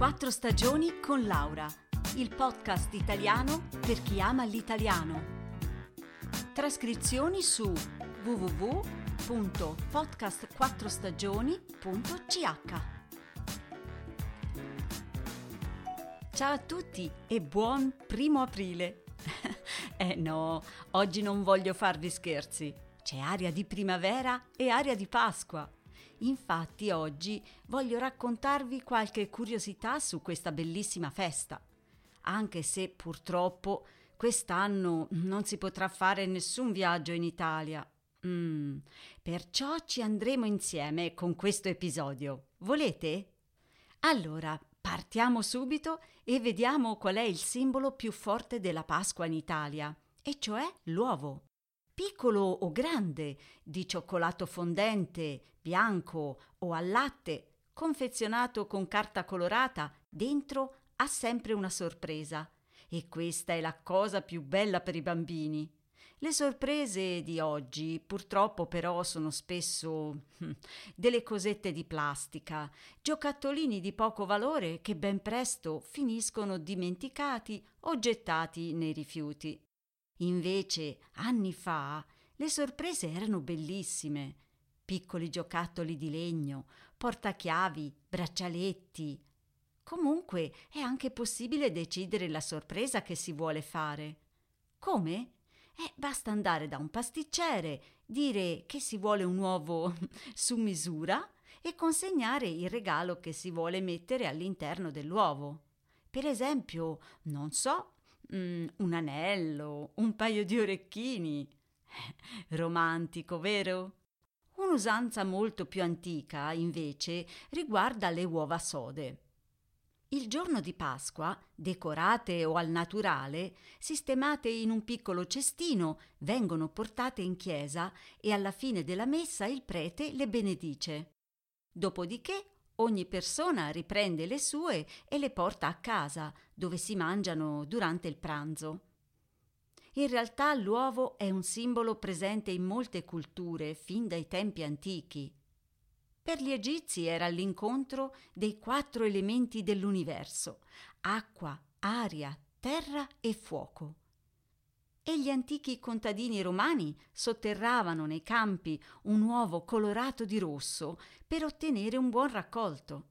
Quattro stagioni con Laura, il podcast italiano per chi ama l'italiano. Trascrizioni su www.podcastquattrostagioni.ch Ciao a tutti e buon primo aprile! eh no, oggi non voglio farvi scherzi. C'è aria di primavera e aria di Pasqua. Infatti oggi voglio raccontarvi qualche curiosità su questa bellissima festa, anche se purtroppo quest'anno non si potrà fare nessun viaggio in Italia. Mm, perciò ci andremo insieme con questo episodio. Volete? Allora, partiamo subito e vediamo qual è il simbolo più forte della Pasqua in Italia, e cioè l'uovo piccolo o grande, di cioccolato fondente, bianco o al latte, confezionato con carta colorata, dentro ha sempre una sorpresa. E questa è la cosa più bella per i bambini. Le sorprese di oggi purtroppo però sono spesso hm, delle cosette di plastica, giocattolini di poco valore che ben presto finiscono dimenticati o gettati nei rifiuti. Invece, anni fa, le sorprese erano bellissime. Piccoli giocattoli di legno, portachiavi, braccialetti. Comunque è anche possibile decidere la sorpresa che si vuole fare. Come? Eh, basta andare da un pasticcere, dire che si vuole un uovo su misura e consegnare il regalo che si vuole mettere all'interno dell'uovo. Per esempio, non so, mm, un anello, un paio di orecchini. Romantico, vero? Un'usanza molto più antica, invece, riguarda le uova sode. Il giorno di Pasqua, decorate o al naturale, sistemate in un piccolo cestino, vengono portate in chiesa e alla fine della messa il prete le benedice. Dopodiché Ogni persona riprende le sue e le porta a casa, dove si mangiano durante il pranzo. In realtà l'uovo è un simbolo presente in molte culture fin dai tempi antichi. Per gli egizi era l'incontro dei quattro elementi dell'universo acqua, aria, terra e fuoco e gli antichi contadini romani sotterravano nei campi un uovo colorato di rosso per ottenere un buon raccolto.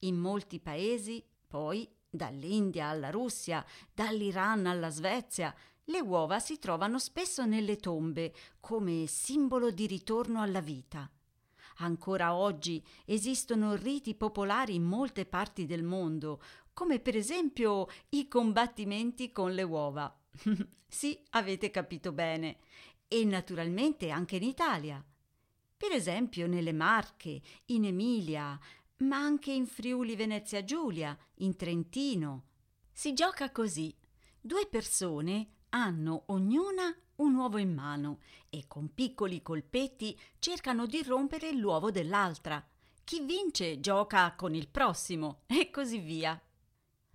In molti paesi, poi, dall'India alla Russia, dall'Iran alla Svezia, le uova si trovano spesso nelle tombe come simbolo di ritorno alla vita. Ancora oggi esistono riti popolari in molte parti del mondo, come per esempio i combattimenti con le uova. sì, avete capito bene. E naturalmente anche in Italia. Per esempio nelle Marche, in Emilia, ma anche in Friuli Venezia Giulia, in Trentino. Si gioca così. Due persone hanno ognuna un uovo in mano e con piccoli colpetti cercano di rompere l'uovo dell'altra. Chi vince gioca con il prossimo e così via.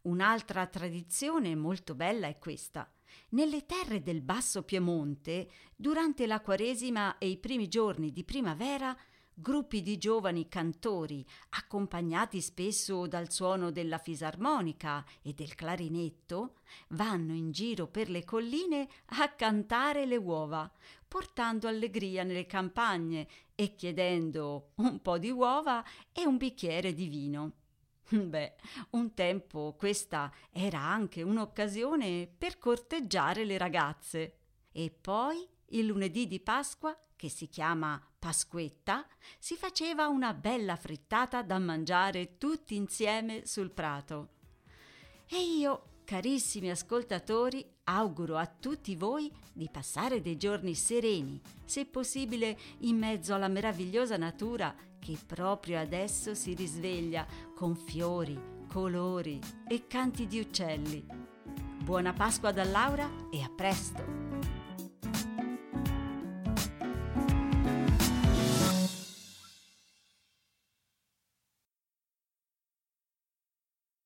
Un'altra tradizione molto bella è questa. Nelle terre del Basso Piemonte, durante la Quaresima e i primi giorni di primavera, gruppi di giovani cantori, accompagnati spesso dal suono della fisarmonica e del clarinetto, vanno in giro per le colline a cantare le uova, portando allegria nelle campagne e chiedendo un po' di uova e un bicchiere di vino. Beh, un tempo questa era anche un'occasione per corteggiare le ragazze. E poi, il lunedì di Pasqua, che si chiama Pasquetta, si faceva una bella frittata da mangiare tutti insieme sul prato. E io, carissimi ascoltatori, auguro a tutti voi di passare dei giorni sereni, se possibile in mezzo alla meravigliosa natura che proprio adesso si risveglia con fiori, colori e canti di uccelli. Buona Pasqua da Laura e a presto!